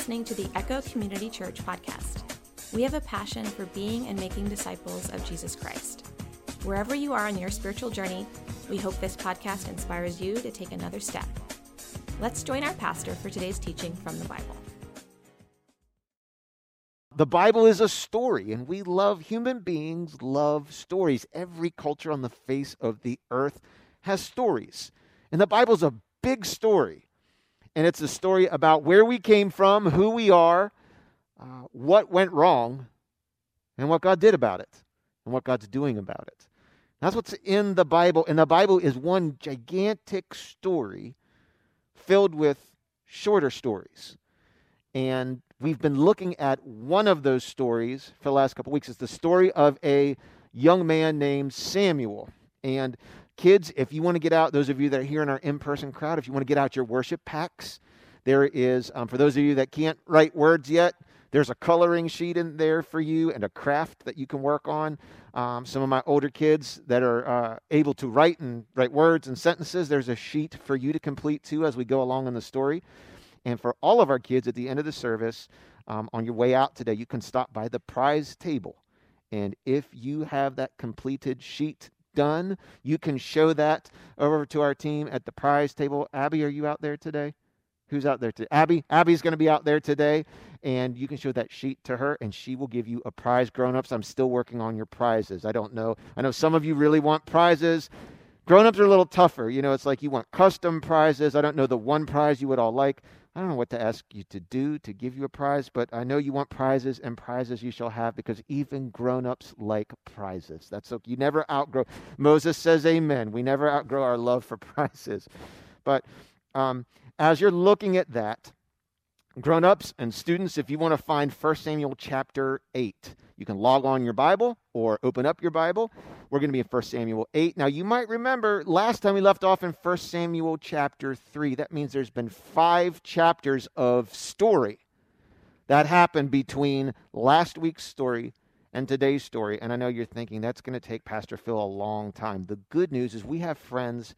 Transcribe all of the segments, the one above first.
listening to the Echo Community Church podcast. We have a passion for being and making disciples of Jesus Christ. Wherever you are on your spiritual journey, we hope this podcast inspires you to take another step. Let's join our pastor for today's teaching from the Bible. The Bible is a story, and we love human beings, love stories. Every culture on the face of the earth has stories. And the Bible's a big story. And it's a story about where we came from, who we are, uh, what went wrong, and what God did about it, and what God's doing about it. That's what's in the Bible. And the Bible is one gigantic story filled with shorter stories. And we've been looking at one of those stories for the last couple weeks. It's the story of a young man named Samuel. And kids, if you want to get out, those of you that are here in our in person crowd, if you want to get out your worship packs, there is, um, for those of you that can't write words yet, there's a coloring sheet in there for you and a craft that you can work on. Um, some of my older kids that are uh, able to write and write words and sentences, there's a sheet for you to complete too as we go along in the story. And for all of our kids at the end of the service, um, on your way out today, you can stop by the prize table. And if you have that completed sheet done, you can show that over to our team at the prize table. Abby, are you out there today? Who's out there today? Abby. Abby's going to be out there today, and you can show that sheet to her, and she will give you a prize. Grown ups, I'm still working on your prizes. I don't know. I know some of you really want prizes. Grown ups are a little tougher. You know, it's like you want custom prizes. I don't know the one prize you would all like. I don't know what to ask you to do to give you a prize, but I know you want prizes, and prizes you shall have because even grown ups like prizes. That's okay. You never outgrow. Moses says, Amen. We never outgrow our love for prizes. But um, as you're looking at that, grown ups and students, if you want to find 1 Samuel chapter 8, you can log on your Bible or open up your Bible. We're going to be in 1 Samuel 8. Now, you might remember last time we left off in 1 Samuel chapter 3. That means there's been five chapters of story that happened between last week's story and today's story. And I know you're thinking that's going to take Pastor Phil a long time. The good news is we have friends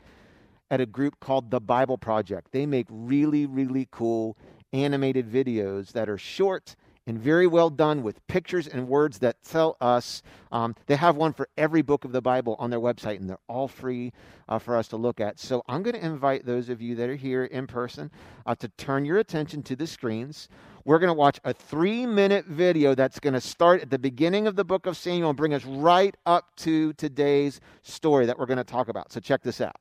at a group called the Bible Project. They make really, really cool animated videos that are short and very well done with pictures and words that tell us. Um, they have one for every book of the Bible on their website, and they're all free uh, for us to look at. So I'm going to invite those of you that are here in person uh, to turn your attention to the screens. We're going to watch a three minute video that's going to start at the beginning of the book of Samuel and bring us right up to today's story that we're going to talk about. So check this out.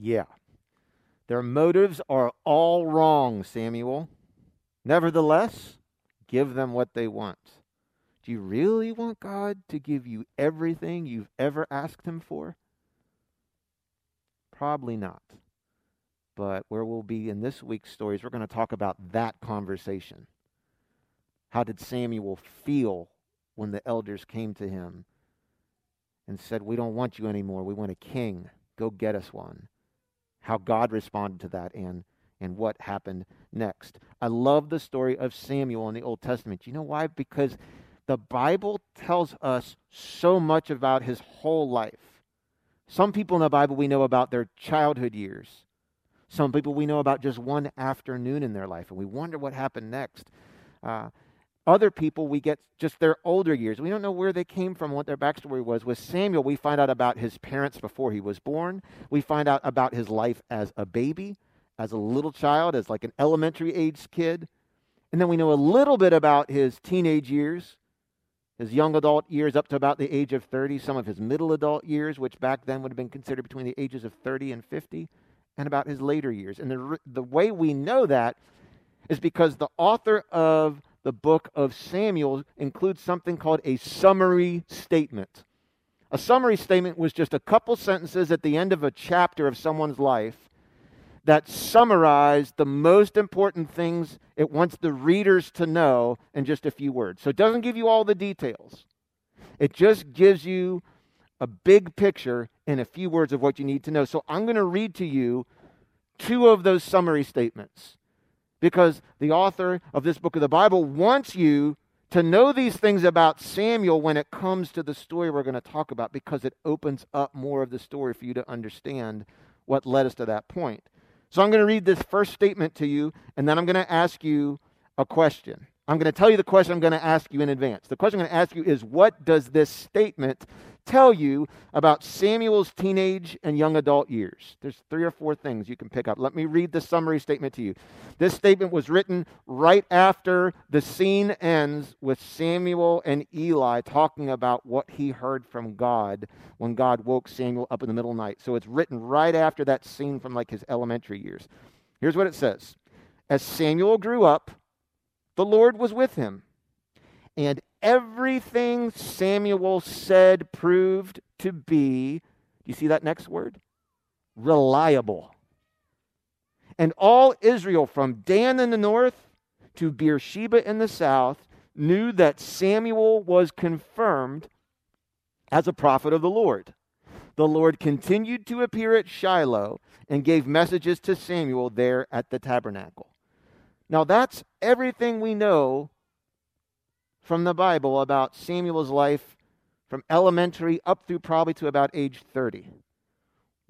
Yeah. Their motives are all wrong, Samuel. Nevertheless, give them what they want. Do you really want God to give you everything you've ever asked Him for? Probably not. But where we'll be in this week's stories, we're going to talk about that conversation. How did Samuel feel when the elders came to him and said, We don't want you anymore. We want a king. Go get us one how God responded to that and and what happened next. I love the story of Samuel in the Old Testament. You know why? Because the Bible tells us so much about his whole life. Some people in the Bible we know about their childhood years. Some people we know about just one afternoon in their life, and we wonder what happened next. Uh, other people, we get just their older years. We don't know where they came from, what their backstory was. With Samuel, we find out about his parents before he was born. We find out about his life as a baby, as a little child, as like an elementary age kid. And then we know a little bit about his teenage years, his young adult years up to about the age of 30, some of his middle adult years, which back then would have been considered between the ages of 30 and 50, and about his later years. And the, the way we know that is because the author of the book of Samuel includes something called a summary statement. A summary statement was just a couple sentences at the end of a chapter of someone's life that summarized the most important things it wants the readers to know in just a few words. So it doesn't give you all the details, it just gives you a big picture in a few words of what you need to know. So I'm going to read to you two of those summary statements because the author of this book of the Bible wants you to know these things about Samuel when it comes to the story we're going to talk about because it opens up more of the story for you to understand what led us to that point. So I'm going to read this first statement to you, and then I'm going to ask you a question. I'm going to tell you the question I'm going to ask you in advance. The question I'm going to ask you is What does this statement tell you about Samuel's teenage and young adult years. There's three or four things you can pick up. Let me read the summary statement to you. This statement was written right after the scene ends with Samuel and Eli talking about what he heard from God when God woke Samuel up in the middle of the night. So it's written right after that scene from like his elementary years. Here's what it says As Samuel grew up, the Lord was with him and everything Samuel said proved to be, do you see that next word? Reliable. And all Israel, from Dan in the north to Beersheba in the south, knew that Samuel was confirmed as a prophet of the Lord. The Lord continued to appear at Shiloh and gave messages to Samuel there at the tabernacle. Now, that's everything we know from the Bible about Samuel's life from elementary up through probably to about age 30.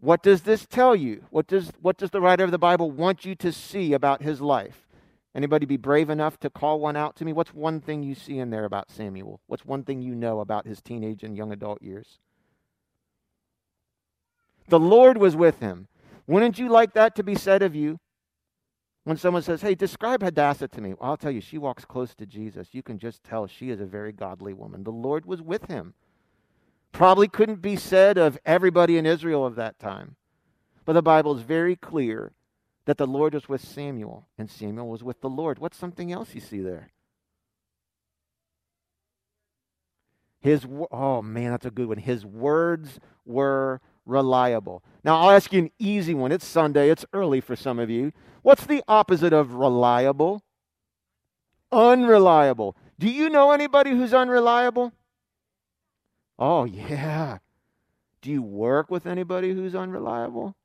What does this tell you? What does, what does the writer of the Bible want you to see about his life? Anybody be brave enough to call one out to me? What's one thing you see in there about Samuel? What's one thing you know about his teenage and young adult years? The Lord was with him. Wouldn't you like that to be said of you? When someone says, Hey, describe Hadassah to me, well, I'll tell you, she walks close to Jesus. You can just tell she is a very godly woman. The Lord was with him. Probably couldn't be said of everybody in Israel of that time. But the Bible is very clear that the Lord was with Samuel, and Samuel was with the Lord. What's something else you see there? His oh man, that's a good one. His words were reliable. Now, I'll ask you an easy one. It's Sunday, it's early for some of you. What's the opposite of reliable? Unreliable. Do you know anybody who's unreliable? Oh, yeah. Do you work with anybody who's unreliable?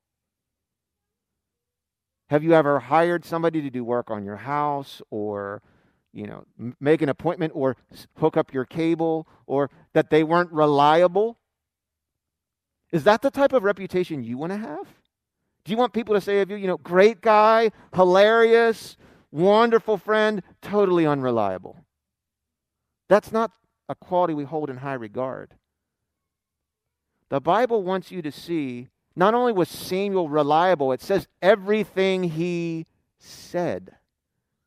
Have you ever hired somebody to do work on your house or, you know, make an appointment or hook up your cable or that they weren't reliable? Is that the type of reputation you want to have? Do you want people to say of you, you know, great guy, hilarious, wonderful friend, totally unreliable? That's not a quality we hold in high regard. The Bible wants you to see not only was Samuel reliable, it says everything he said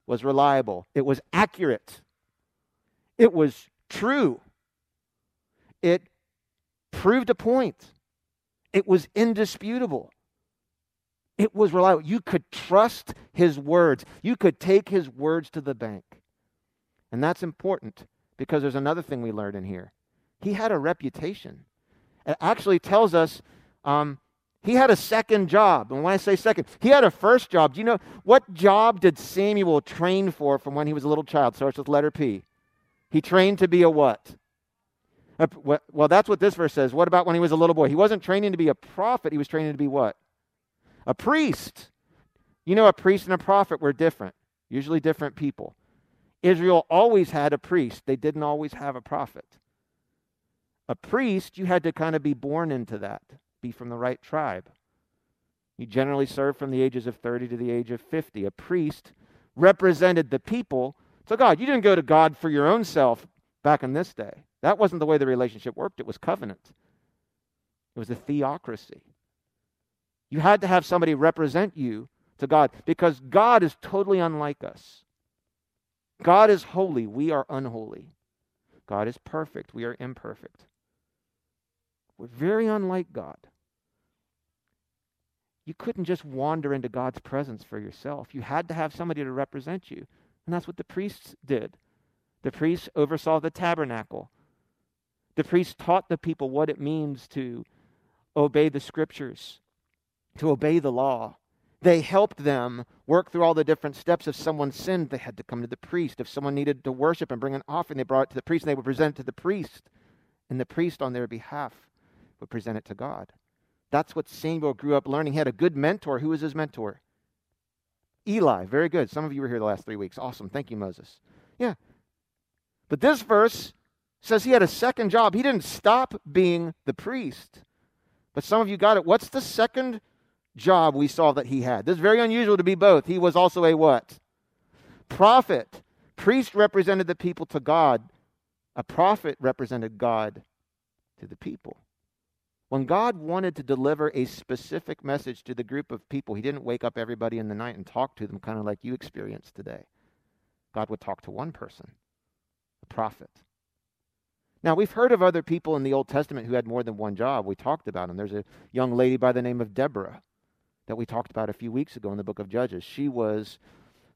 was reliable, it was accurate, it was true. it proved a point. It was indisputable. It was reliable. You could trust his words. You could take his words to the bank. And that's important because there's another thing we learned in here. He had a reputation. It actually tells us um, he had a second job. And when I say second, he had a first job. Do you know what job did Samuel train for from when he was a little child? Starts with letter P. He trained to be a what? Well, that's what this verse says. What about when he was a little boy? He wasn't training to be a prophet, he was training to be what? A priest. You know, a priest and a prophet were different, usually different people. Israel always had a priest, they didn't always have a prophet. A priest, you had to kind of be born into that, be from the right tribe. You generally served from the ages of 30 to the age of 50. A priest represented the people to God. You didn't go to God for your own self back in this day. That wasn't the way the relationship worked, it was covenant, it was a theocracy. You had to have somebody represent you to God because God is totally unlike us. God is holy, we are unholy. God is perfect, we are imperfect. We're very unlike God. You couldn't just wander into God's presence for yourself. You had to have somebody to represent you. And that's what the priests did. The priests oversaw the tabernacle. The priests taught the people what it means to obey the scriptures, to obey the law. They helped them work through all the different steps. If someone sinned, they had to come to the priest. If someone needed to worship and bring an offering, they brought it to the priest and they would present it to the priest. And the priest, on their behalf, would present it to God. That's what Samuel grew up learning. He had a good mentor. Who was his mentor? Eli. Very good. Some of you were here the last three weeks. Awesome. Thank you, Moses. Yeah. But this verse says he had a second job. He didn't stop being the priest. But some of you got it. What's the second job we saw that he had? This is very unusual to be both. He was also a what? Prophet. Priest represented the people to God. A prophet represented God to the people. When God wanted to deliver a specific message to the group of people, He didn't wake up everybody in the night and talk to them, kind of like you experienced today. God would talk to one person, a prophet. Now, we've heard of other people in the Old Testament who had more than one job. We talked about them. There's a young lady by the name of Deborah that we talked about a few weeks ago in the book of Judges. She was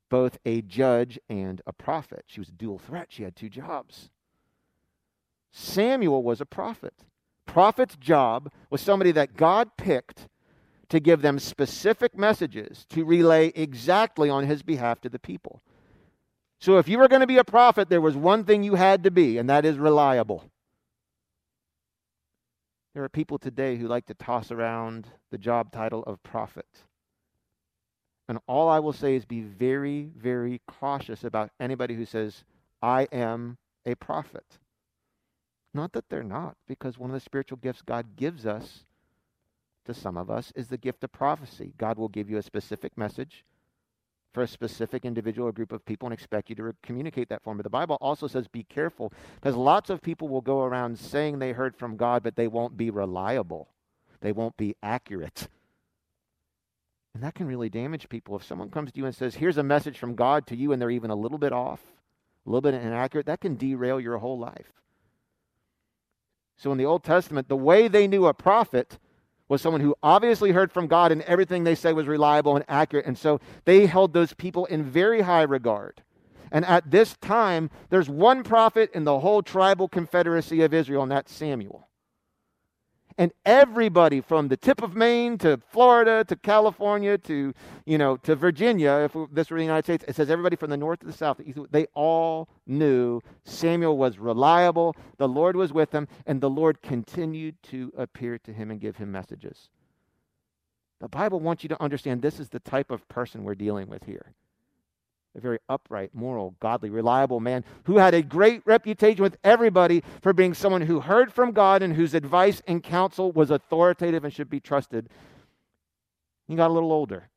both a judge and a prophet. She was a dual threat, she had two jobs. Samuel was a prophet prophet's job was somebody that God picked to give them specific messages to relay exactly on his behalf to the people. So if you were going to be a prophet, there was one thing you had to be, and that is reliable. There are people today who like to toss around the job title of prophet. And all I will say is be very, very cautious about anybody who says, I am a prophet. Not that they're not, because one of the spiritual gifts God gives us to some of us is the gift of prophecy. God will give you a specific message for a specific individual or group of people and expect you to re- communicate that for them. But the Bible also says be careful because lots of people will go around saying they heard from God, but they won't be reliable. They won't be accurate. And that can really damage people. If someone comes to you and says, Here's a message from God to you, and they're even a little bit off, a little bit inaccurate, that can derail your whole life. So in the Old Testament, the way they knew a prophet was someone who obviously heard from God and everything they said was reliable and accurate. And so they held those people in very high regard. And at this time, there's one prophet in the whole tribal confederacy of Israel, and that's Samuel. And everybody from the tip of Maine to Florida to California to, you know, to Virginia, if this were the United States, it says everybody from the north to the south, they all knew Samuel was reliable, the Lord was with him, and the Lord continued to appear to him and give him messages. The Bible wants you to understand this is the type of person we're dealing with here a very upright, moral, godly, reliable man who had a great reputation with everybody for being someone who heard from God and whose advice and counsel was authoritative and should be trusted. He got a little older.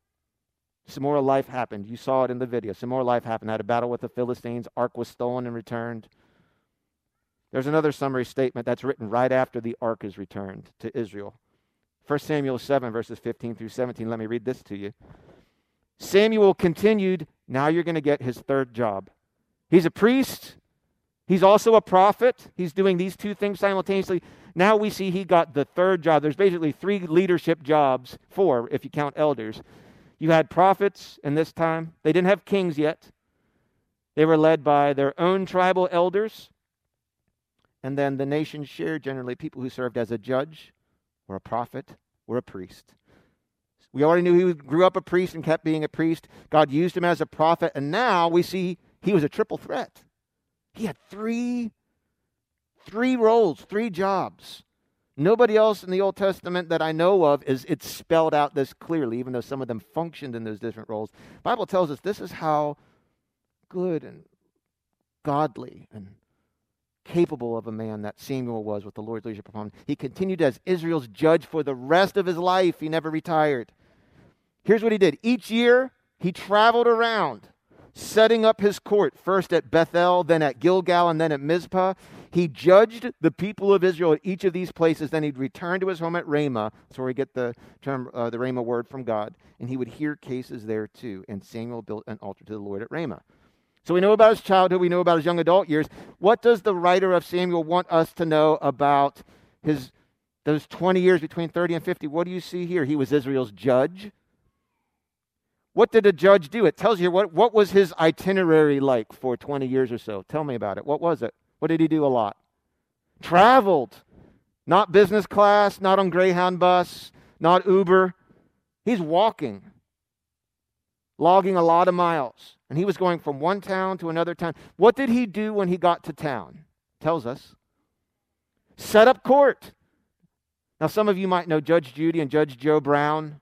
Some more life happened. You saw it in the video. Some more life happened. Had a battle with the Philistines. Ark was stolen and returned. There's another summary statement that's written right after the ark is returned to Israel. 1 Samuel 7, verses 15 through 17. Let me read this to you. Samuel continued now you're going to get his third job. He's a priest, He's also a prophet. He's doing these two things simultaneously. Now we see he got the third job. There's basically three leadership jobs, four if you count elders. You had prophets in this time. They didn't have kings yet. They were led by their own tribal elders. And then the nation shared generally people who served as a judge or a prophet or a priest. We already knew he grew up a priest and kept being a priest. God used him as a prophet. And now we see he was a triple threat. He had three, three roles, three jobs. Nobody else in the Old Testament that I know of is it's spelled out this clearly, even though some of them functioned in those different roles. The Bible tells us this is how good and godly and capable of a man that Samuel was with the Lord's leadership upon him. He continued as Israel's judge for the rest of his life. He never retired. Here's what he did each year, he traveled around setting up his court, first at Bethel, then at Gilgal, and then at Mizpah. He judged the people of Israel at each of these places. Then he'd return to his home at Ramah. That's where we get the term, uh, the Ramah word from God. And he would hear cases there too. And Samuel built an altar to the Lord at Ramah. So we know about his childhood. We know about his young adult years. What does the writer of Samuel want us to know about his those 20 years between 30 and 50? What do you see here? He was Israel's judge. What did a judge do? It tells you what, what was his itinerary like for 20 years or so. Tell me about it. What was it? What did he do a lot? Traveled. Not business class, not on Greyhound bus, not Uber. He's walking, logging a lot of miles. And he was going from one town to another town. What did he do when he got to town? Tells us. Set up court. Now, some of you might know Judge Judy and Judge Joe Brown.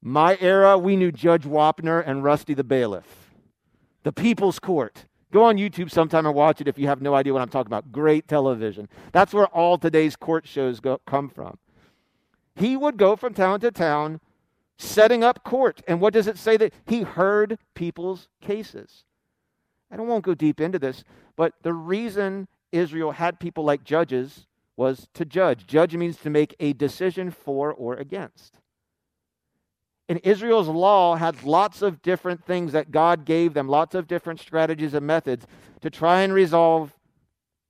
My era, we knew Judge Wapner and Rusty the Bailiff. The People's Court. Go on YouTube sometime and watch it if you have no idea what I'm talking about. Great television. That's where all today's court shows go, come from. He would go from town to town setting up court. And what does it say that he heard people's cases? I don't won't go deep into this, but the reason Israel had people like judges was to judge. Judge means to make a decision for or against. And Israel's law had lots of different things that God gave them, lots of different strategies and methods to try and resolve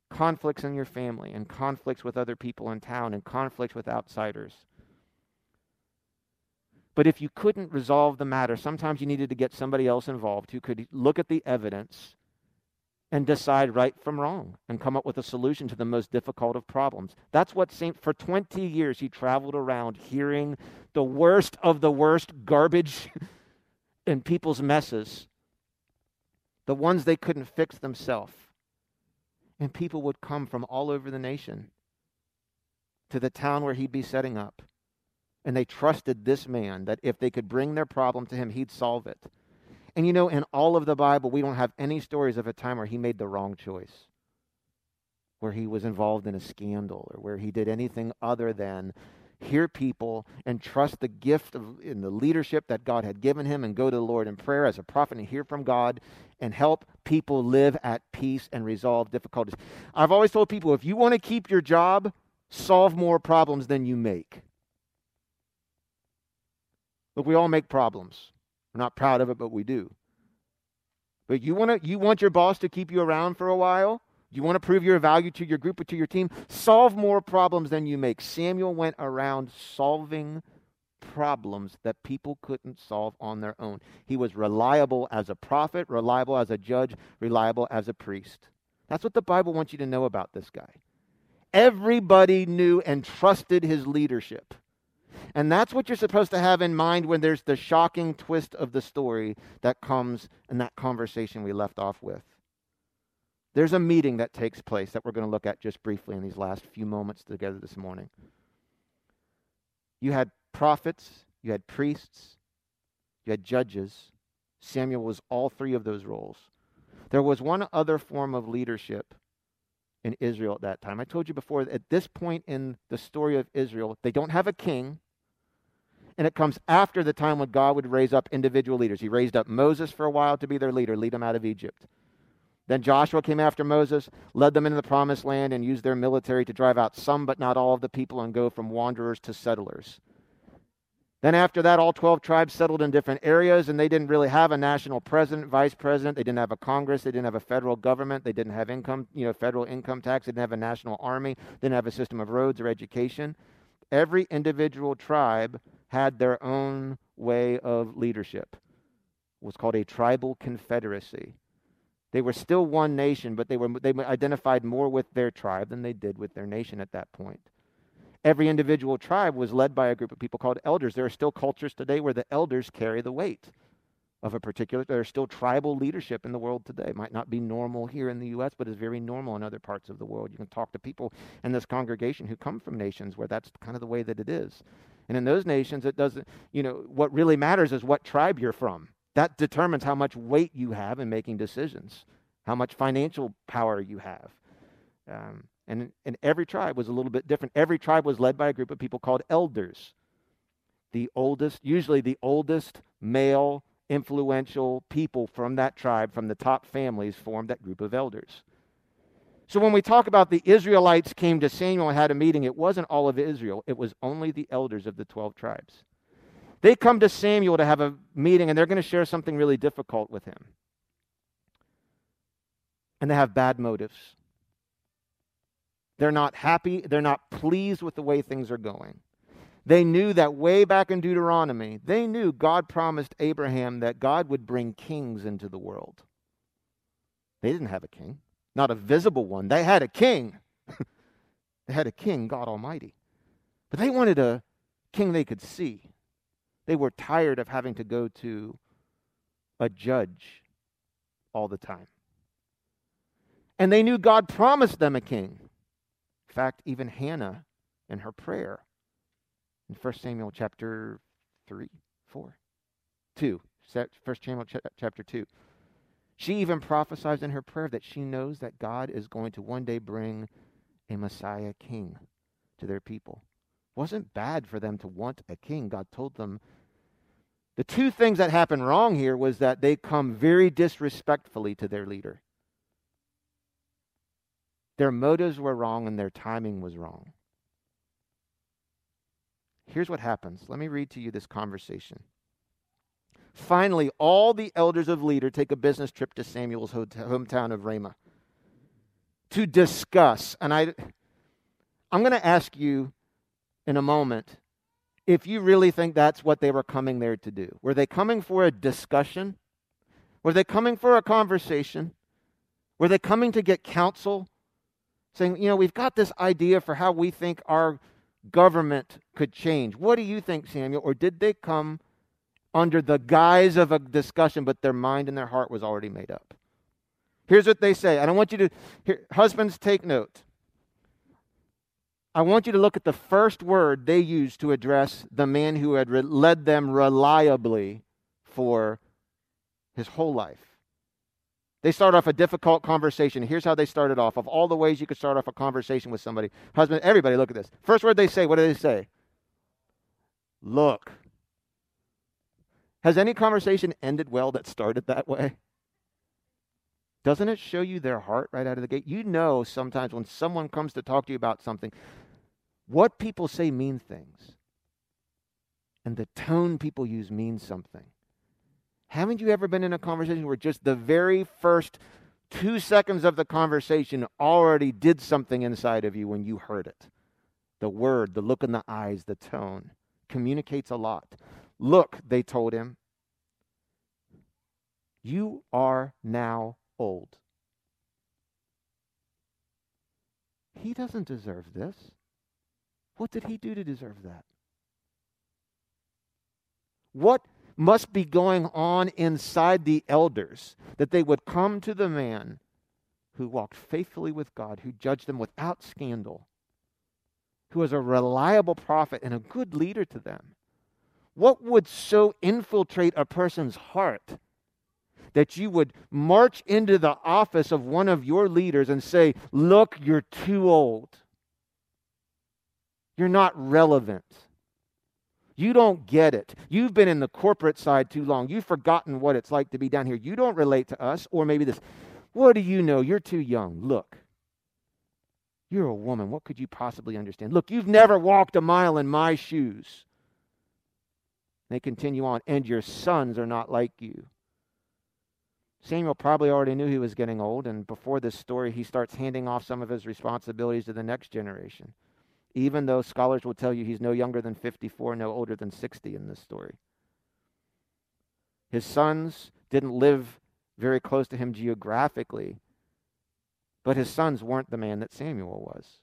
conflicts in your family and conflicts with other people in town and conflicts with outsiders. But if you couldn't resolve the matter, sometimes you needed to get somebody else involved who could look at the evidence and decide right from wrong and come up with a solution to the most difficult of problems. That's what Saint for 20 years he traveled around hearing the worst of the worst garbage in people's messes. The ones they couldn't fix themselves. And people would come from all over the nation to the town where he'd be setting up. And they trusted this man that if they could bring their problem to him, he'd solve it. And you know, in all of the Bible, we don't have any stories of a time where he made the wrong choice, where he was involved in a scandal, or where he did anything other than hear people and trust the gift of, in the leadership that God had given him and go to the Lord in prayer as a prophet and hear from God and help people live at peace and resolve difficulties. I've always told people if you want to keep your job, solve more problems than you make. Look, we all make problems. We're not proud of it, but we do. But you want to you want your boss to keep you around for a while? You want to prove your value to your group or to your team? Solve more problems than you make. Samuel went around solving problems that people couldn't solve on their own. He was reliable as a prophet, reliable as a judge, reliable as a priest. That's what the Bible wants you to know about this guy. Everybody knew and trusted his leadership. And that's what you're supposed to have in mind when there's the shocking twist of the story that comes in that conversation we left off with. There's a meeting that takes place that we're going to look at just briefly in these last few moments together this morning. You had prophets, you had priests, you had judges. Samuel was all three of those roles. There was one other form of leadership in Israel at that time. I told you before, at this point in the story of Israel, they don't have a king, and it comes after the time when God would raise up individual leaders. He raised up Moses for a while to be their leader, lead them out of Egypt. Then Joshua came after Moses, led them into the promised land, and used their military to drive out some but not all of the people and go from wanderers to settlers. Then, after that, all 12 tribes settled in different areas, and they didn't really have a national president, vice president. They didn't have a Congress. They didn't have a federal government. They didn't have income, you know, federal income tax. They didn't have a national army. They didn't have a system of roads or education. Every individual tribe had their own way of leadership. It was called a tribal confederacy. They were still one nation, but they were they identified more with their tribe than they did with their nation at that point. Every individual tribe was led by a group of people called elders. There are still cultures today where the elders carry the weight of a particular. There's still tribal leadership in the world today. It might not be normal here in the U.S., but is very normal in other parts of the world. You can talk to people in this congregation who come from nations where that's kind of the way that it is. And in those nations, it doesn't. You know, what really matters is what tribe you're from. That determines how much weight you have in making decisions, how much financial power you have. Um, and, and every tribe was a little bit different. Every tribe was led by a group of people called elders. The oldest, usually the oldest male influential people from that tribe, from the top families, formed that group of elders. So when we talk about the Israelites came to Samuel and had a meeting, it wasn't all of Israel, it was only the elders of the 12 tribes. They come to Samuel to have a meeting and they're going to share something really difficult with him. And they have bad motives. They're not happy. They're not pleased with the way things are going. They knew that way back in Deuteronomy, they knew God promised Abraham that God would bring kings into the world. They didn't have a king, not a visible one. They had a king. they had a king, God Almighty. But they wanted a king they could see. They were tired of having to go to a judge all the time. And they knew God promised them a king In fact, even Hannah in her prayer in 1 Samuel chapter 3, 4, 2, 1 Samuel chapter 2. She even prophesies in her prayer that she knows that God is going to one day bring a Messiah king to their people. Wasn't bad for them to want a king. God told them. The two things that happened wrong here was that they come very disrespectfully to their leader. Their motives were wrong and their timing was wrong. Here's what happens. Let me read to you this conversation. Finally, all the elders of leader take a business trip to Samuel's hometown of Ramah to discuss. And I, I'm going to ask you in a moment if you really think that's what they were coming there to do. Were they coming for a discussion? Were they coming for a conversation? Were they coming to get counsel? saying, you know, we've got this idea for how we think our government could change. What do you think, Samuel? Or did they come under the guise of a discussion, but their mind and their heart was already made up? Here's what they say. I want you to, here, husbands, take note. I want you to look at the first word they used to address the man who had re- led them reliably for his whole life. They start off a difficult conversation. Here's how they started off. Of all the ways you could start off a conversation with somebody, husband, everybody, look at this. First word they say, what do they say? Look. Has any conversation ended well that started that way? Doesn't it show you their heart right out of the gate? You know sometimes when someone comes to talk to you about something, what people say means things. And the tone people use means something. Haven't you ever been in a conversation where just the very first two seconds of the conversation already did something inside of you when you heard it? The word, the look in the eyes, the tone communicates a lot. Look, they told him, you are now old. He doesn't deserve this. What did he do to deserve that? What must be going on inside the elders that they would come to the man who walked faithfully with God, who judged them without scandal, who was a reliable prophet and a good leader to them. What would so infiltrate a person's heart that you would march into the office of one of your leaders and say, Look, you're too old. You're not relevant. You don't get it. You've been in the corporate side too long. You've forgotten what it's like to be down here. You don't relate to us. Or maybe this, what do you know? You're too young. Look, you're a woman. What could you possibly understand? Look, you've never walked a mile in my shoes. They continue on, and your sons are not like you. Samuel probably already knew he was getting old, and before this story, he starts handing off some of his responsibilities to the next generation, even though scholars will tell you he's no younger than 54, no older than 60 in this story. His sons didn't live very close to him geographically, but his sons weren't the man that Samuel was.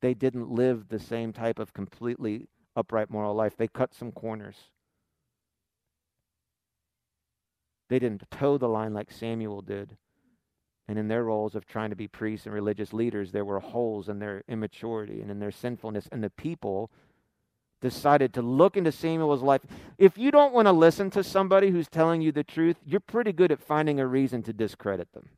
They didn't live the same type of completely upright moral life. They cut some corners. They didn't toe the line like Samuel did. And in their roles of trying to be priests and religious leaders, there were holes in their immaturity and in their sinfulness. And the people decided to look into Samuel's life. If you don't want to listen to somebody who's telling you the truth, you're pretty good at finding a reason to discredit them.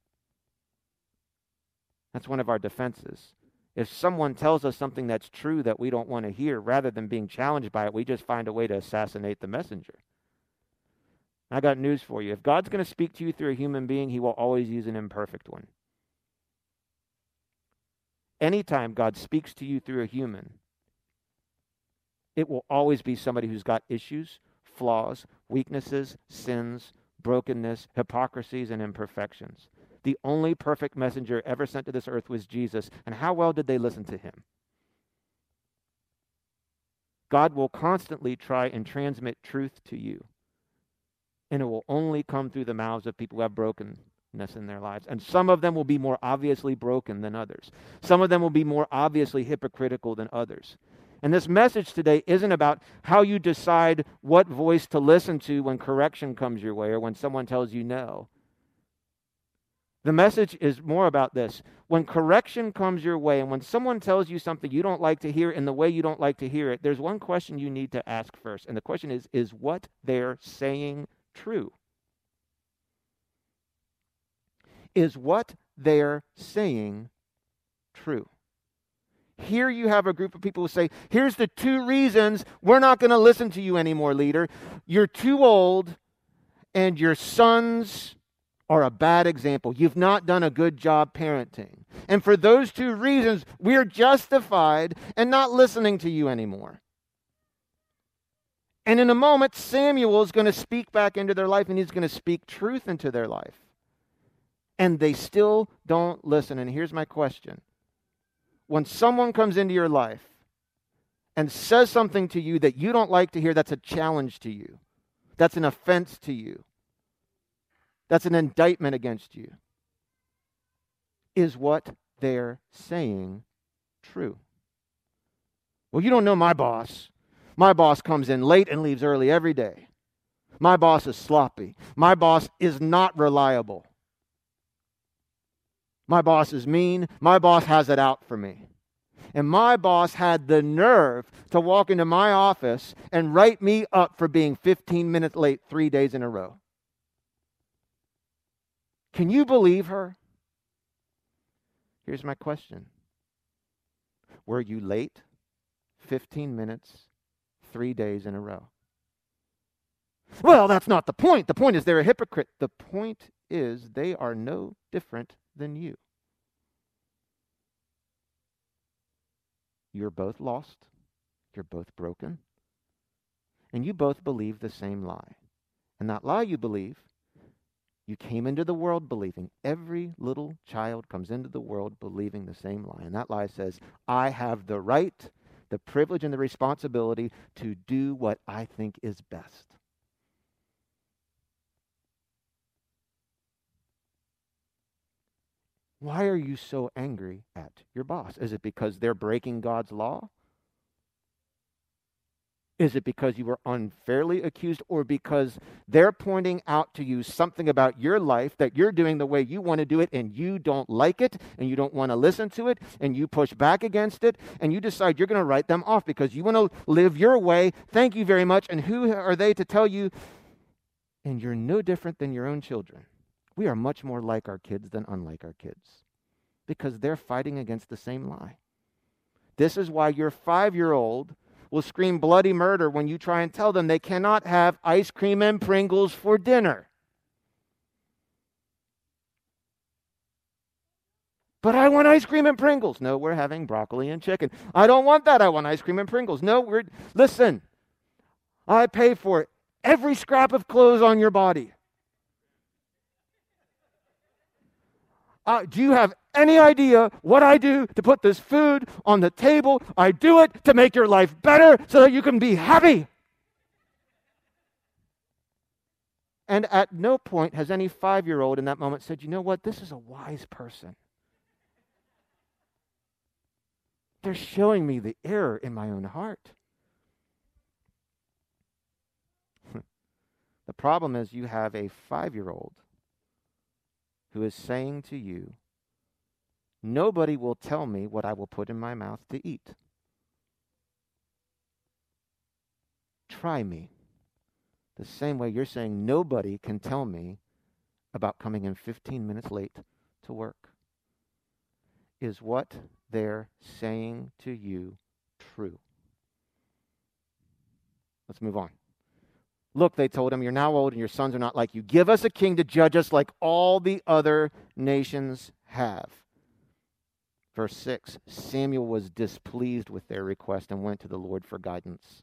That's one of our defenses. If someone tells us something that's true that we don't want to hear, rather than being challenged by it, we just find a way to assassinate the messenger. I got news for you. If God's going to speak to you through a human being, he will always use an imperfect one. Anytime God speaks to you through a human, it will always be somebody who's got issues, flaws, weaknesses, sins, brokenness, hypocrisies, and imperfections. The only perfect messenger ever sent to this earth was Jesus. And how well did they listen to him? God will constantly try and transmit truth to you and it will only come through the mouths of people who have brokenness in their lives. And some of them will be more obviously broken than others. Some of them will be more obviously hypocritical than others. And this message today isn't about how you decide what voice to listen to when correction comes your way or when someone tells you no. The message is more about this. When correction comes your way and when someone tells you something you don't like to hear in the way you don't like to hear it, there's one question you need to ask first. And the question is Is what they're saying true? Is what they're saying true? Here you have a group of people who say, here's the two reasons we're not going to listen to you anymore, leader. You're too old, and your sons are a bad example. You've not done a good job parenting. And for those two reasons, we're justified in not listening to you anymore. And in a moment, Samuel is going to speak back into their life and he's going to speak truth into their life. And they still don't listen. And here's my question When someone comes into your life and says something to you that you don't like to hear, that's a challenge to you, that's an offense to you, that's an indictment against you, is what they're saying true? Well, you don't know my boss. My boss comes in late and leaves early every day. My boss is sloppy. My boss is not reliable. My boss is mean. My boss has it out for me. And my boss had the nerve to walk into my office and write me up for being 15 minutes late three days in a row. Can you believe her? Here's my question Were you late 15 minutes three days in a row. Well, that's not the point. The point is they're a hypocrite. The point is they are no different than you. You're both lost. You're both broken. And you both believe the same lie. And that lie you believe, you came into the world believing. Every little child comes into the world believing the same lie. And that lie says, I have the right the privilege and the responsibility to do what I think is best. Why are you so angry at your boss? Is it because they're breaking God's law? Is it because you were unfairly accused or because they're pointing out to you something about your life that you're doing the way you want to do it and you don't like it and you don't want to listen to it and you push back against it and you decide you're going to write them off because you want to live your way? Thank you very much. And who are they to tell you? And you're no different than your own children. We are much more like our kids than unlike our kids because they're fighting against the same lie. This is why your five year old will scream bloody murder when you try and tell them they cannot have ice cream and Pringles for dinner. But I want ice cream and Pringles. No, we're having broccoli and chicken. I don't want that. I want ice cream and Pringles. No, we're listen. I pay for every scrap of clothes on your body. Uh, do you have any idea what I do to put this food on the table? I do it to make your life better so that you can be happy. And at no point has any five year old in that moment said, you know what, this is a wise person. They're showing me the error in my own heart. the problem is, you have a five year old who is saying to you, Nobody will tell me what I will put in my mouth to eat. Try me. The same way you're saying nobody can tell me about coming in 15 minutes late to work. Is what they're saying to you true? Let's move on. Look, they told him, you're now old and your sons are not like you. Give us a king to judge us like all the other nations have. Verse 6 Samuel was displeased with their request and went to the Lord for guidance.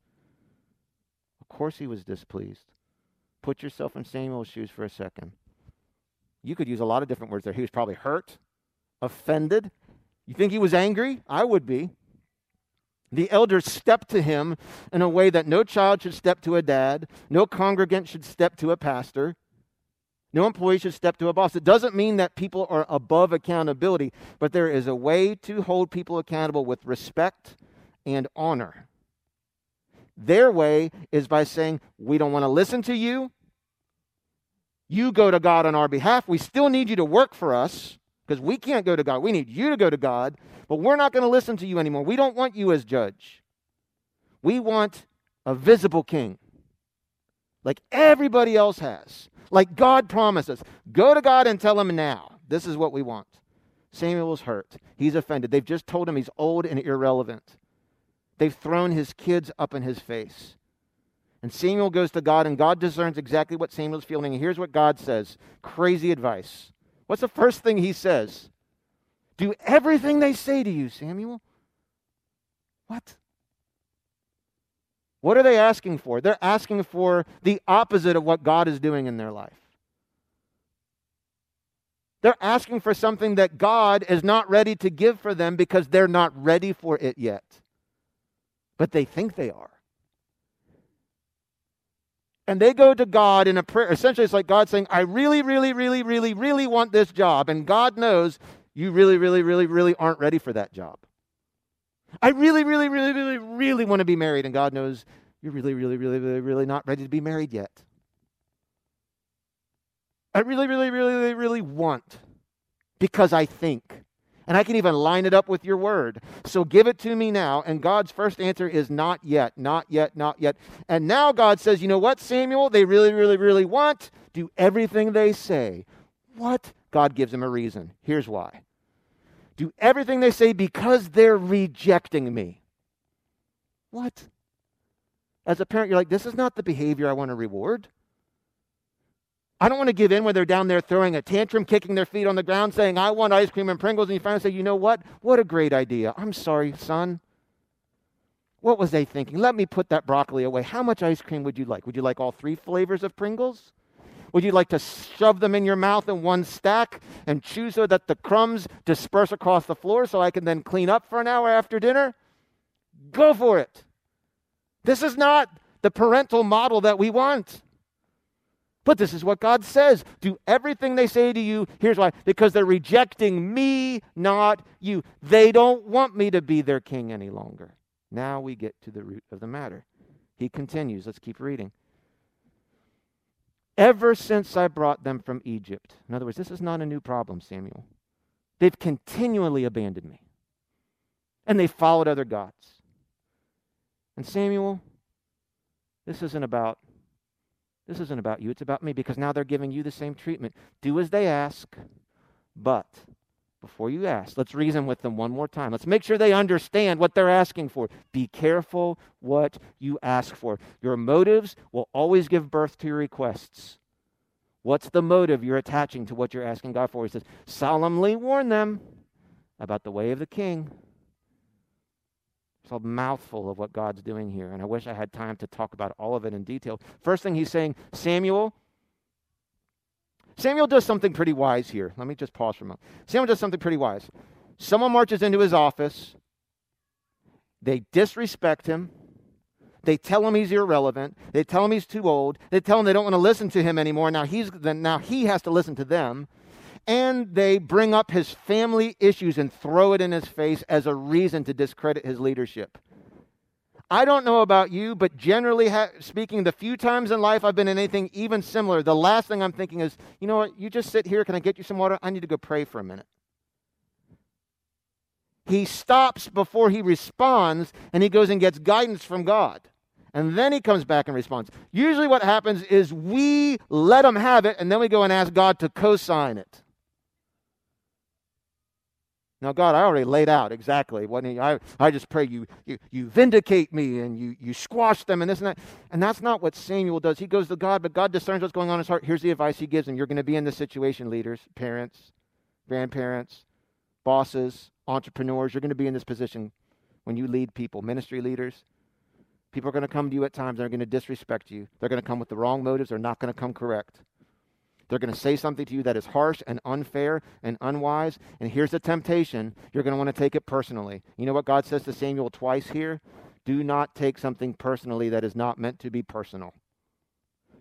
Of course, he was displeased. Put yourself in Samuel's shoes for a second. You could use a lot of different words there. He was probably hurt, offended. You think he was angry? I would be. The elders stepped to him in a way that no child should step to a dad, no congregant should step to a pastor, no employee should step to a boss. It doesn't mean that people are above accountability, but there is a way to hold people accountable with respect and honor. Their way is by saying, We don't want to listen to you. You go to God on our behalf. We still need you to work for us because we can't go to God. We need you to go to God, but we're not going to listen to you anymore. We don't want you as judge. We want a visible king like everybody else has, like God promises. Go to God and tell him now. This is what we want. Samuel's hurt. He's offended. They've just told him he's old and irrelevant. They've thrown his kids up in his face. And Samuel goes to God, and God discerns exactly what Samuel's feeling. And here's what God says crazy advice. What's the first thing he says? Do everything they say to you, Samuel. What? What are they asking for? They're asking for the opposite of what God is doing in their life. They're asking for something that God is not ready to give for them because they're not ready for it yet but they think they are. And they go to God in a prayer. Essentially, it's like God saying, I really, really, really, really, really want this job. And God knows you really, really, really, really aren't ready for that job. I really, really, really, really, really want to be married. And God knows you're really, really, really, really, really not ready to be married yet. I really, really, really, really, really want because I think. And I can even line it up with your word. So give it to me now. And God's first answer is not yet, not yet, not yet. And now God says, you know what, Samuel? They really, really, really want. Do everything they say. What? God gives them a reason. Here's why. Do everything they say because they're rejecting me. What? As a parent, you're like, this is not the behavior I want to reward. I don't want to give in when they're down there throwing a tantrum, kicking their feet on the ground, saying, I want ice cream and Pringles. And you finally say, you know what? What a great idea. I'm sorry, son. What was they thinking? Let me put that broccoli away. How much ice cream would you like? Would you like all three flavors of Pringles? Would you like to shove them in your mouth in one stack and chew so that the crumbs disperse across the floor so I can then clean up for an hour after dinner? Go for it. This is not the parental model that we want. But this is what God says do everything they say to you. Here's why because they're rejecting me, not you. They don't want me to be their king any longer. Now we get to the root of the matter. He continues. Let's keep reading. Ever since I brought them from Egypt. In other words, this is not a new problem, Samuel. They've continually abandoned me. And they followed other gods. And Samuel, this isn't about this isn't about you, it's about me because now they're giving you the same treatment. Do as they ask, but before you ask, let's reason with them one more time. Let's make sure they understand what they're asking for. Be careful what you ask for. Your motives will always give birth to your requests. What's the motive you're attaching to what you're asking God for? He says, solemnly warn them about the way of the king. It's a mouthful of what God's doing here, and I wish I had time to talk about all of it in detail. First thing he's saying, Samuel. Samuel does something pretty wise here. Let me just pause for a moment. Samuel does something pretty wise. Someone marches into his office. They disrespect him. They tell him he's irrelevant. They tell him he's too old. They tell him they don't want to listen to him anymore. Now he's now he has to listen to them. And they bring up his family issues and throw it in his face as a reason to discredit his leadership. I don't know about you, but generally ha- speaking, the few times in life I've been in anything even similar, the last thing I'm thinking is, you know what, you just sit here. Can I get you some water? I need to go pray for a minute. He stops before he responds and he goes and gets guidance from God. And then he comes back and responds. Usually, what happens is we let him have it and then we go and ask God to co sign it. Now, God, I already laid out exactly what I, I just pray you, you, you vindicate me and you, you squash them and this and that. And that's not what Samuel does. He goes to God, but God discerns what's going on in his heart. Here's the advice he gives him. You're going to be in this situation, leaders, parents, grandparents, bosses, entrepreneurs. You're going to be in this position when you lead people, ministry leaders. People are going to come to you at times. They're going to disrespect you. They're going to come with the wrong motives. They're not going to come correct. They're going to say something to you that is harsh and unfair and unwise. And here's the temptation you're going to want to take it personally. You know what God says to Samuel twice here? Do not take something personally that is not meant to be personal.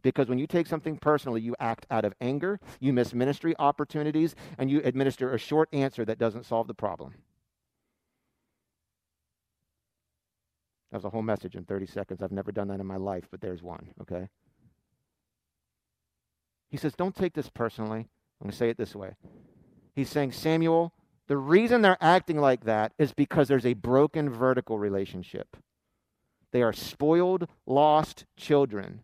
Because when you take something personally, you act out of anger, you miss ministry opportunities, and you administer a short answer that doesn't solve the problem. That was a whole message in 30 seconds. I've never done that in my life, but there's one, okay? He says, Don't take this personally. I'm going to say it this way. He's saying, Samuel, the reason they're acting like that is because there's a broken vertical relationship. They are spoiled, lost children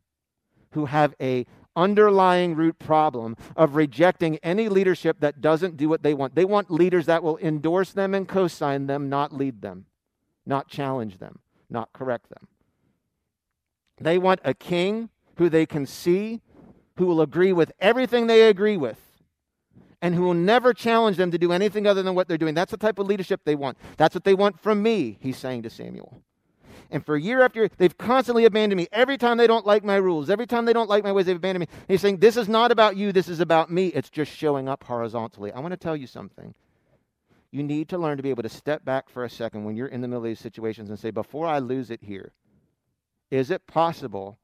who have a underlying root problem of rejecting any leadership that doesn't do what they want. They want leaders that will endorse them and co-sign them, not lead them, not challenge them, not correct them. They want a king who they can see who will agree with everything they agree with and who will never challenge them to do anything other than what they're doing. That's the type of leadership they want. That's what they want from me, he's saying to Samuel. And for year after year, they've constantly abandoned me. Every time they don't like my rules, every time they don't like my ways, they've abandoned me. he's saying, This is not about you, this is about me. It's just showing up horizontally. I want to tell you something. You need to learn to be able to step back for a second when you're in the middle of these situations and say, Before I lose it here, is it possible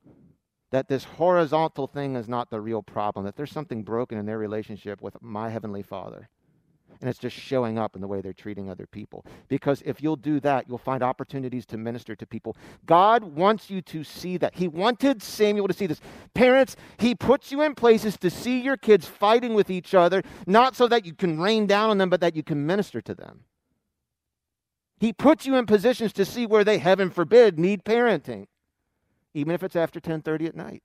that this horizontal thing is not the real problem, that there's something broken in their relationship with my Heavenly Father. And it's just showing up in the way they're treating other people. Because if you'll do that, you'll find opportunities to minister to people. God wants you to see that. He wanted Samuel to see this. Parents, He puts you in places to see your kids fighting with each other, not so that you can rain down on them, but that you can minister to them. He puts you in positions to see where they, heaven forbid, need parenting even if it's after 10:30 at night.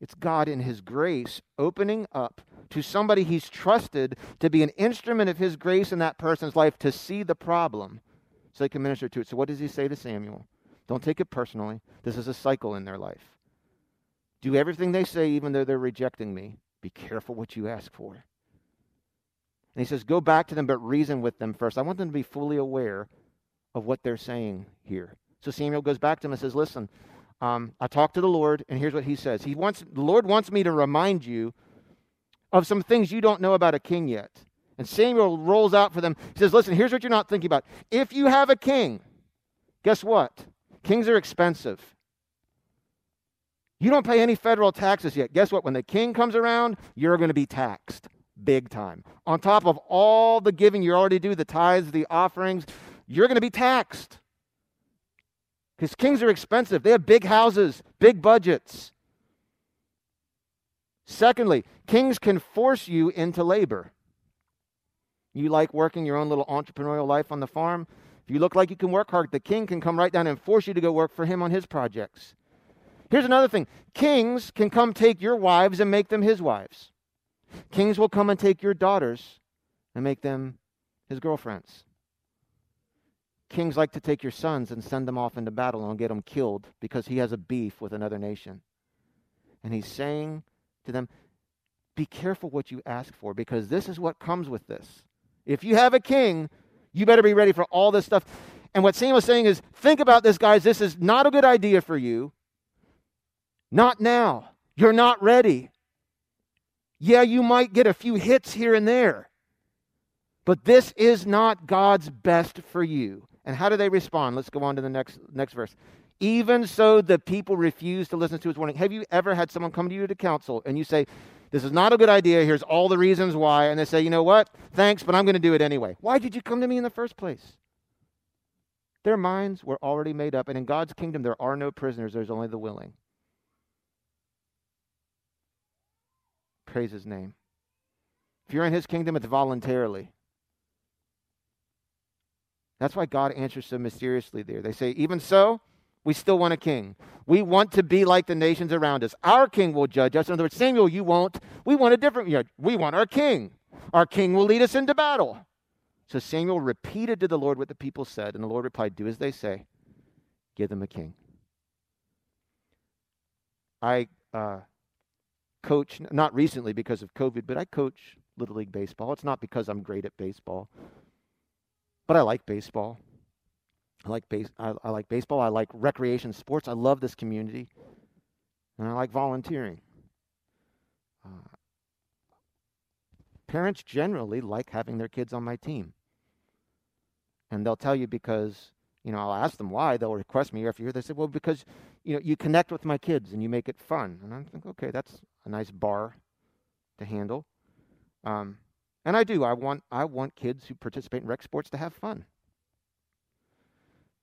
It's God in his grace opening up to somebody he's trusted to be an instrument of his grace in that person's life to see the problem so they can minister to it. So what does he say to Samuel? Don't take it personally. This is a cycle in their life. Do everything they say even though they're rejecting me. Be careful what you ask for. And he says, Go back to them, but reason with them first. I want them to be fully aware of what they're saying here. So Samuel goes back to him and says, Listen, um, I talked to the Lord, and here's what he says. He wants the Lord wants me to remind you of some things you don't know about a king yet. And Samuel rolls out for them. He says, Listen, here's what you're not thinking about. If you have a king, guess what? Kings are expensive. You don't pay any federal taxes yet. Guess what? When the king comes around, you're going to be taxed big time. On top of all the giving you already do, the tithes, the offerings, you're going to be taxed. Because kings are expensive, they have big houses, big budgets. Secondly, kings can force you into labor. You like working your own little entrepreneurial life on the farm? If you look like you can work hard, the king can come right down and force you to go work for him on his projects. Here's another thing kings can come take your wives and make them his wives. Kings will come and take your daughters and make them his girlfriends. Kings like to take your sons and send them off into battle and get them killed because he has a beef with another nation. And he's saying to them, Be careful what you ask for because this is what comes with this. If you have a king, You better be ready for all this stuff. And what Samuel's saying is think about this, guys. This is not a good idea for you. Not now. You're not ready. Yeah, you might get a few hits here and there, but this is not God's best for you. And how do they respond? Let's go on to the next next verse. Even so, the people refuse to listen to his warning. Have you ever had someone come to you to counsel and you say, This is not a good idea. Here's all the reasons why. And they say, You know what? Thanks, but I'm going to do it anyway. Why did you come to me in the first place? Their minds were already made up. And in God's kingdom, there are no prisoners, there's only the willing. Praise his name. If you're in his kingdom, it's voluntarily. That's why God answers so mysteriously there. They say, Even so, we still want a king. We want to be like the nations around us. Our king will judge us. In other words, Samuel, you won't. We want a different, know, we want our king. Our king will lead us into battle. So Samuel repeated to the Lord what the people said, and the Lord replied, Do as they say, give them a king. I uh, coach, not recently because of COVID, but I coach Little League Baseball. It's not because I'm great at baseball, but I like baseball. I like base. I, I, like baseball. I like recreation sports. I love this community, and I like volunteering. Uh, parents generally like having their kids on my team, and they'll tell you because you know I'll ask them why. They'll request me every year. They say, "Well, because you know you connect with my kids and you make it fun." And I think, "Okay, that's a nice bar to handle." Um, and I do. I want I want kids who participate in rec sports to have fun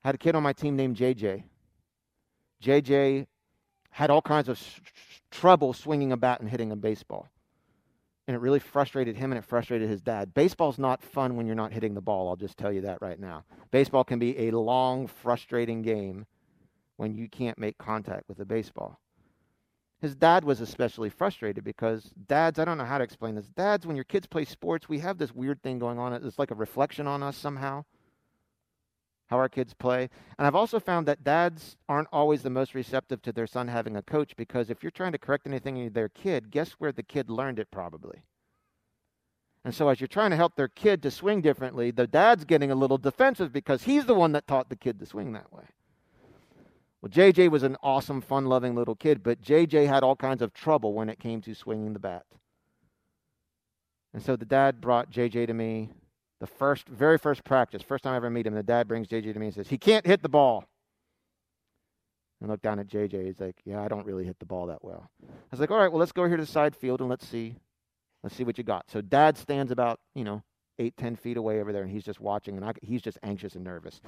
I had a kid on my team named JJ. JJ had all kinds of trouble swinging a bat and hitting a baseball. And it really frustrated him and it frustrated his dad. Baseball's not fun when you're not hitting the ball, I'll just tell you that right now. Baseball can be a long, frustrating game when you can't make contact with a baseball. His dad was especially frustrated because dads, I don't know how to explain this. Dads, when your kids play sports, we have this weird thing going on. It's like a reflection on us somehow how our kids play. And I've also found that dads aren't always the most receptive to their son having a coach because if you're trying to correct anything in their kid, guess where the kid learned it probably? And so as you're trying to help their kid to swing differently, the dad's getting a little defensive because he's the one that taught the kid to swing that way. Well, JJ was an awesome, fun loving little kid, but JJ had all kinds of trouble when it came to swinging the bat. And so the dad brought JJ to me the first, very first practice, first time I ever meet him, the dad brings JJ to me and says, He can't hit the ball. And look down at JJ. He's like, Yeah, I don't really hit the ball that well. I was like, All right, well, let's go over here to the side field and let's see. Let's see what you got. So dad stands about, you know, eight, ten feet away over there, and he's just watching, and I, he's just anxious and nervous.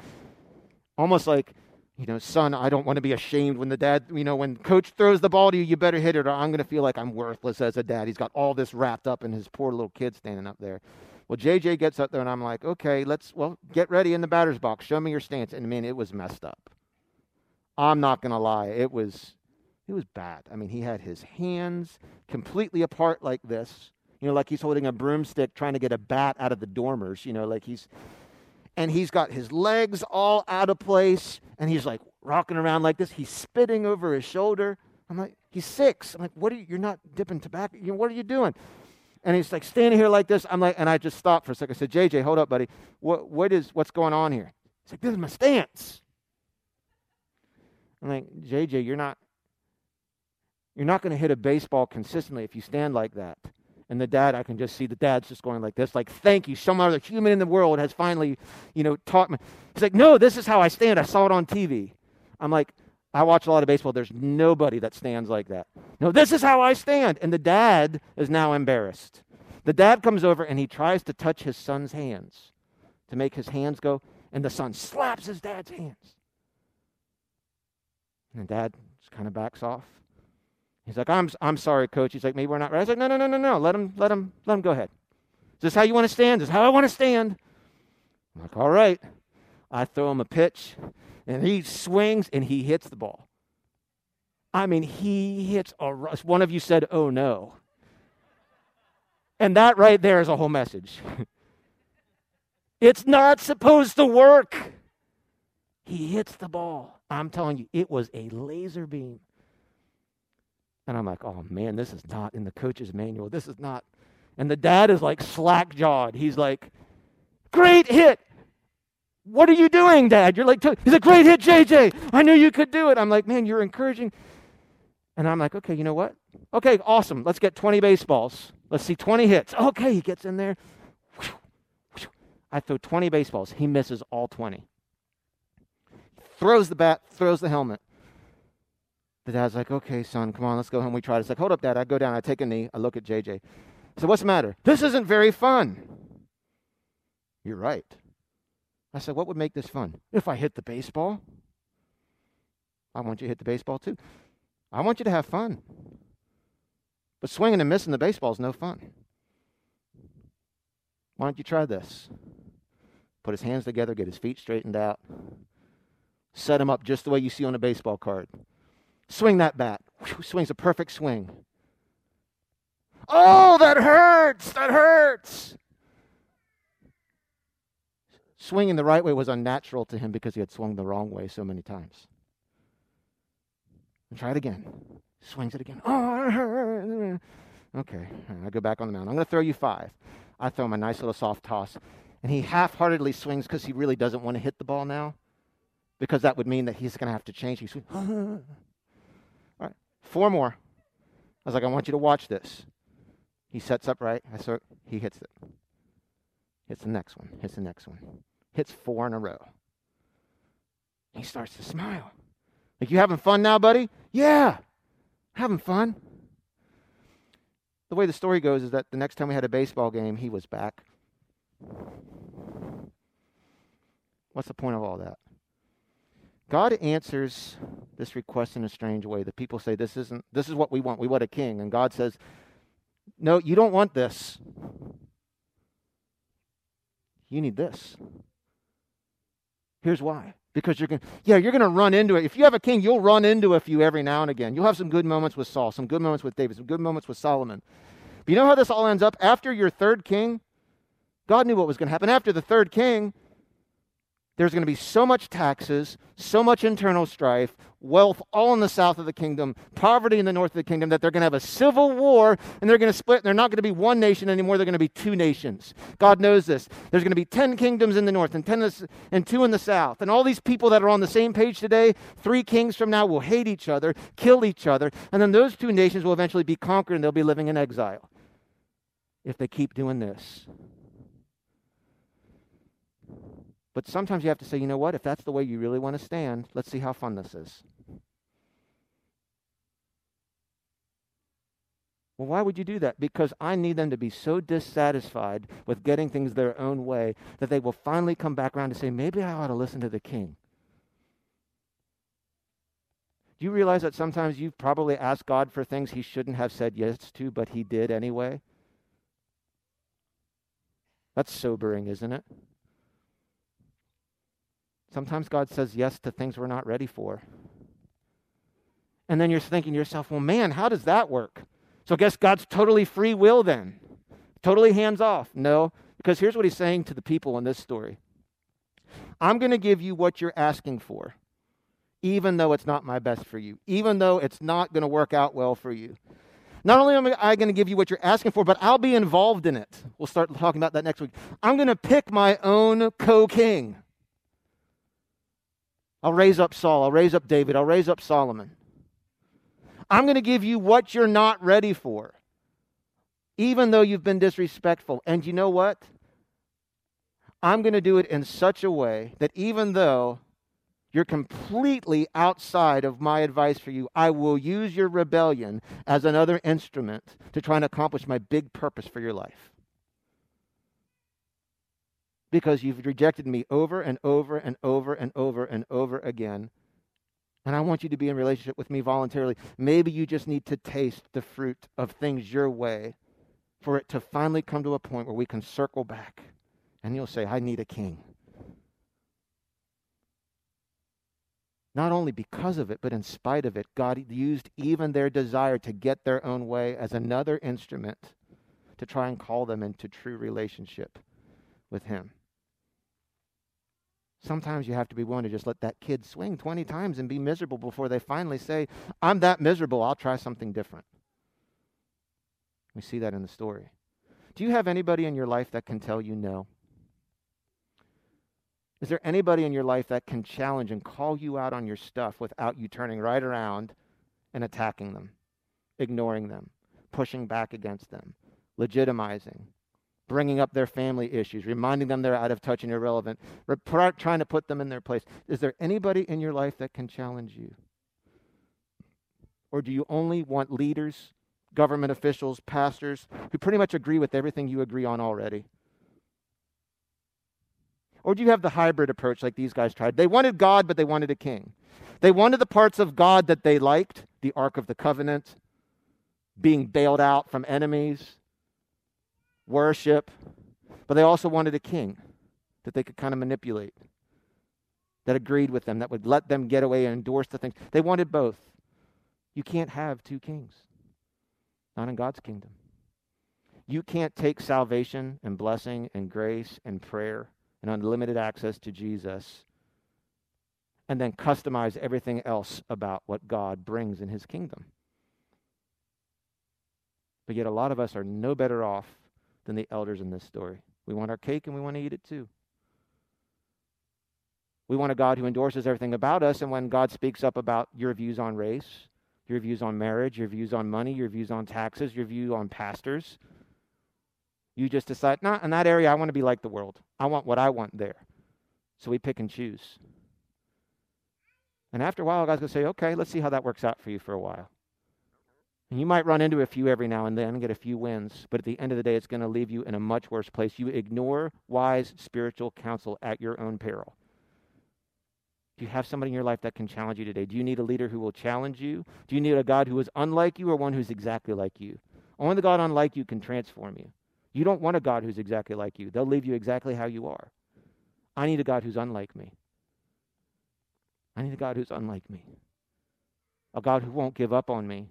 Almost like, you know, son, I don't want to be ashamed when the dad, you know, when coach throws the ball to you, you better hit it, or I'm going to feel like I'm worthless as a dad. He's got all this wrapped up in his poor little kid standing up there. Well, JJ gets up there, and I'm like, okay, let's, well, get ready in the batter's box. Show me your stance. And I mean, it was messed up. I'm not going to lie. It was, it was bad. I mean, he had his hands completely apart like this, you know, like he's holding a broomstick trying to get a bat out of the dormers, you know, like he's, and he's got his legs all out of place, and he's like rocking around like this. He's spitting over his shoulder. I'm like, he's six. I'm like, what are you, you're not dipping tobacco. What are you doing? And he's like standing here like this. I'm like, and I just stopped for a second. I said, JJ, hold up, buddy. What, what is, what's going on here? He's like, this is my stance. I'm like, JJ, you're not, you're not going to hit a baseball consistently if you stand like that. And the dad, I can just see the dad's just going like this, like, thank you. Some other human in the world has finally, you know, taught me. He's like, no, this is how I stand. I saw it on TV. I'm like, I watch a lot of baseball. There's nobody that stands like that. No, this is how I stand. And the dad is now embarrassed. The dad comes over and he tries to touch his son's hands to make his hands go, and the son slaps his dad's hands. And dad just kind of backs off. He's like, I'm, I'm sorry, coach. He's like, maybe we're not right. I was like, no, no, no, no, no. Let him, let him, let him go ahead. Is this how you want to stand? Is this how I want to stand? I'm like, all right. I throw him a pitch and he swings and he hits the ball. I mean, he hits a. One of you said, "Oh no," and that right there is a whole message. it's not supposed to work. He hits the ball. I'm telling you, it was a laser beam. And I'm like, oh man, this is not in the coach's manual. This is not. And the dad is like slack jawed. He's like, great hit. What are you doing, Dad? You're like, He's a great hit, JJ. I knew you could do it. I'm like, Man, you're encouraging. And I'm like, Okay, you know what? Okay, awesome. Let's get 20 baseballs. Let's see 20 hits. Okay, he gets in there. I throw 20 baseballs. He misses all 20. Throws the bat, throws the helmet. The dad's like, okay, son, come on, let's go home. We try. It's like, hold up, dad. I go down, I take a knee, I look at JJ. So what's the matter? This isn't very fun. You're right. I said, what would make this fun? If I hit the baseball. I want you to hit the baseball too. I want you to have fun. But swinging and missing the baseball is no fun. Why don't you try this? Put his hands together, get his feet straightened out, set him up just the way you see on a baseball card. Swing that bat. Whew, swings a perfect swing. Oh, that hurts! That hurts! Swinging the right way was unnatural to him because he had swung the wrong way so many times. And try it again. Swings it again. Oh, it hurts. Okay, I go back on the mound. I'm going to throw you five. I throw him a nice little soft toss. And he half heartedly swings because he really doesn't want to hit the ball now, because that would mean that he's going to have to change. He swings. Four more. I was like, I want you to watch this. He sets up right. I saw he hits it. Hits the next one. Hits the next one. Hits four in a row. He starts to smile. Like, you having fun now, buddy? Yeah, having fun. The way the story goes is that the next time we had a baseball game, he was back. What's the point of all that? God answers this request in a strange way. The people say, This isn't this is what we want. We want a king. And God says, No, you don't want this. You need this. Here's why. Because you're going yeah, you're going to run into it. If you have a king, you'll run into a few every now and again. You'll have some good moments with Saul, some good moments with David, some good moments with Solomon. But you know how this all ends up? After your third king, God knew what was going to happen. After the third king, there's going to be so much taxes, so much internal strife, wealth all in the south of the kingdom, poverty in the north of the kingdom, that they're going to have a civil war and they're going to split. And they're not going to be one nation anymore. They're going to be two nations. God knows this. There's going to be 10 kingdoms in the north and, 10 and two in the south. And all these people that are on the same page today, three kings from now, will hate each other, kill each other. And then those two nations will eventually be conquered and they'll be living in exile if they keep doing this. But sometimes you have to say, you know what? If that's the way you really want to stand, let's see how fun this is. Well, why would you do that? Because I need them to be so dissatisfied with getting things their own way that they will finally come back around to say, maybe I ought to listen to the king. Do you realize that sometimes you've probably asked God for things he shouldn't have said yes to, but he did anyway? That's sobering, isn't it? Sometimes God says yes to things we're not ready for. And then you're thinking to yourself, well, man, how does that work? So I guess God's totally free will then, totally hands off. No, because here's what he's saying to the people in this story I'm going to give you what you're asking for, even though it's not my best for you, even though it's not going to work out well for you. Not only am I going to give you what you're asking for, but I'll be involved in it. We'll start talking about that next week. I'm going to pick my own co king. I'll raise up Saul. I'll raise up David. I'll raise up Solomon. I'm going to give you what you're not ready for, even though you've been disrespectful. And you know what? I'm going to do it in such a way that even though you're completely outside of my advice for you, I will use your rebellion as another instrument to try and accomplish my big purpose for your life because you've rejected me over and over and over and over and over again. And I want you to be in relationship with me voluntarily. Maybe you just need to taste the fruit of things your way for it to finally come to a point where we can circle back and you'll say, I need a king. Not only because of it, but in spite of it, God used even their desire to get their own way as another instrument to try and call them into true relationship with Him. Sometimes you have to be willing to just let that kid swing 20 times and be miserable before they finally say, I'm that miserable, I'll try something different. We see that in the story. Do you have anybody in your life that can tell you no? Is there anybody in your life that can challenge and call you out on your stuff without you turning right around and attacking them, ignoring them, pushing back against them, legitimizing, bringing up their family issues, reminding them they're out of touch and irrelevant, trying to put them in their place? Is there anybody in your life that can challenge you? Or do you only want leaders, government officials, pastors who pretty much agree with everything you agree on already? Or do you have the hybrid approach like these guys tried? They wanted God, but they wanted a king. They wanted the parts of God that they liked the Ark of the Covenant, being bailed out from enemies, worship, but they also wanted a king that they could kind of manipulate, that agreed with them, that would let them get away and endorse the things. They wanted both. You can't have two kings, not in God's kingdom. You can't take salvation and blessing and grace and prayer and unlimited access to Jesus, and then customize everything else about what God brings in his kingdom. But yet, a lot of us are no better off than the elders in this story. We want our cake and we want to eat it too. We want a God who endorses everything about us, and when God speaks up about your views on race, your views on marriage, your views on money, your views on taxes, your view on pastors, you just decide, nah, in that area, I want to be like the world. I want what I want there. So we pick and choose. And after a while, God's going to say, okay, let's see how that works out for you for a while. And you might run into a few every now and then and get a few wins, but at the end of the day, it's going to leave you in a much worse place. You ignore wise spiritual counsel at your own peril. Do you have somebody in your life that can challenge you today? Do you need a leader who will challenge you? Do you need a God who is unlike you or one who's exactly like you? Only the God unlike you can transform you. You don't want a God who's exactly like you. They'll leave you exactly how you are. I need a God who's unlike me. I need a God who's unlike me. A God who won't give up on me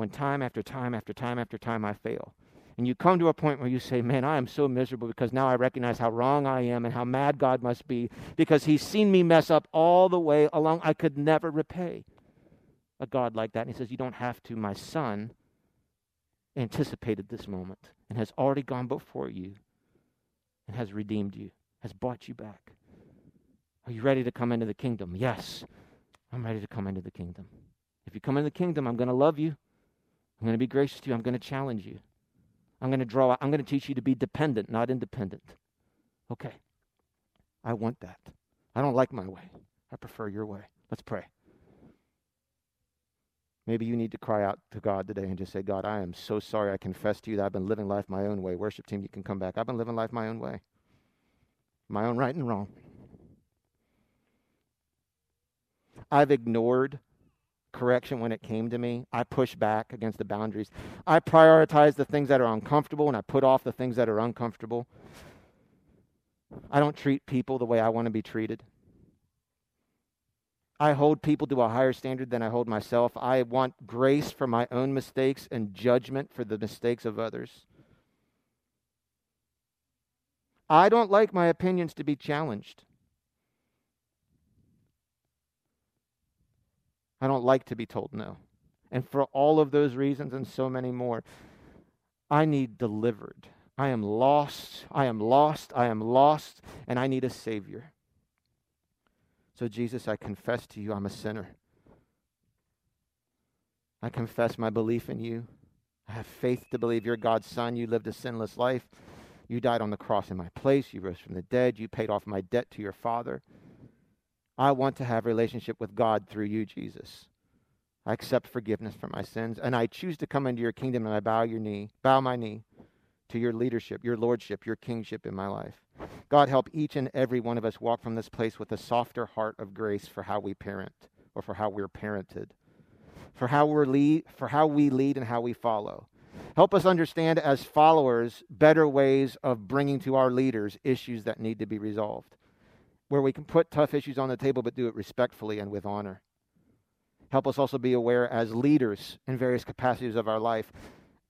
when time after time after time after time I fail. And you come to a point where you say, Man, I am so miserable because now I recognize how wrong I am and how mad God must be because He's seen me mess up all the way along. I could never repay a God like that. And He says, You don't have to, my son anticipated this moment and has already gone before you and has redeemed you, has bought you back. Are you ready to come into the kingdom? Yes, I'm ready to come into the kingdom. If you come into the kingdom, I'm going to love you. I'm going to be gracious to you. I'm going to challenge you. I'm going to draw, I'm going to teach you to be dependent, not independent. Okay. I want that. I don't like my way. I prefer your way. Let's pray. Maybe you need to cry out to God today and just say, God, I am so sorry. I confess to you that I've been living life my own way. Worship team, you can come back. I've been living life my own way, my own right and wrong. I've ignored correction when it came to me. I push back against the boundaries. I prioritize the things that are uncomfortable and I put off the things that are uncomfortable. I don't treat people the way I want to be treated. I hold people to a higher standard than I hold myself. I want grace for my own mistakes and judgment for the mistakes of others. I don't like my opinions to be challenged. I don't like to be told no. And for all of those reasons and so many more, I need delivered. I am lost. I am lost. I am lost. And I need a Savior. So, Jesus, I confess to you I'm a sinner. I confess my belief in you. I have faith to believe you're God's Son. You lived a sinless life. You died on the cross in my place. You rose from the dead. You paid off my debt to your Father. I want to have relationship with God through you, Jesus. I accept forgiveness for my sins, and I choose to come into your kingdom, and I bow your knee, bow my knee to your leadership, your lordship, your kingship in my life. God, help each and every one of us walk from this place with a softer heart of grace for how we parent or for how we're parented, for how, we're lead, for how we lead and how we follow. Help us understand as followers better ways of bringing to our leaders issues that need to be resolved, where we can put tough issues on the table but do it respectfully and with honor. Help us also be aware as leaders in various capacities of our life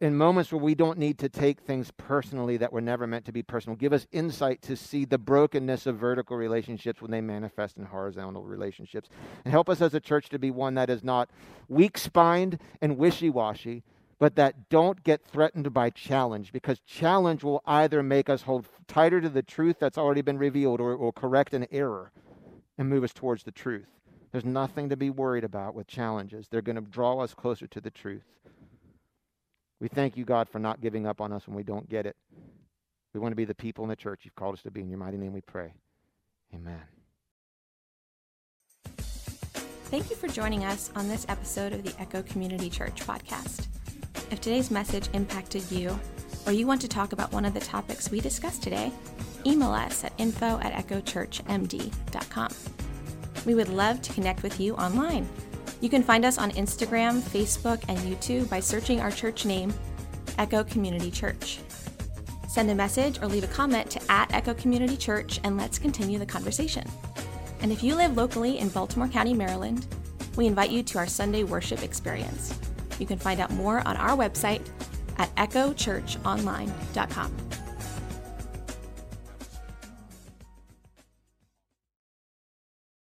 in moments where we don't need to take things personally that were never meant to be personal. Give us insight to see the brokenness of vertical relationships when they manifest in horizontal relationships. And help us as a church to be one that is not weak spined and wishy washy, but that don't get threatened by challenge because challenge will either make us hold tighter to the truth that's already been revealed or it will correct an error and move us towards the truth. There's nothing to be worried about with challenges. They're going to draw us closer to the truth. We thank you, God, for not giving up on us when we don't get it. We want to be the people in the church you've called us to be. In your mighty name we pray. Amen. Thank you for joining us on this episode of the Echo Community Church podcast. If today's message impacted you, or you want to talk about one of the topics we discussed today, email us at info at echochurchmd.com. We would love to connect with you online. You can find us on Instagram, Facebook, and YouTube by searching our church name, Echo Community Church. Send a message or leave a comment to at Echo Community Church and let's continue the conversation. And if you live locally in Baltimore County, Maryland, we invite you to our Sunday worship experience. You can find out more on our website at echochurchonline.com.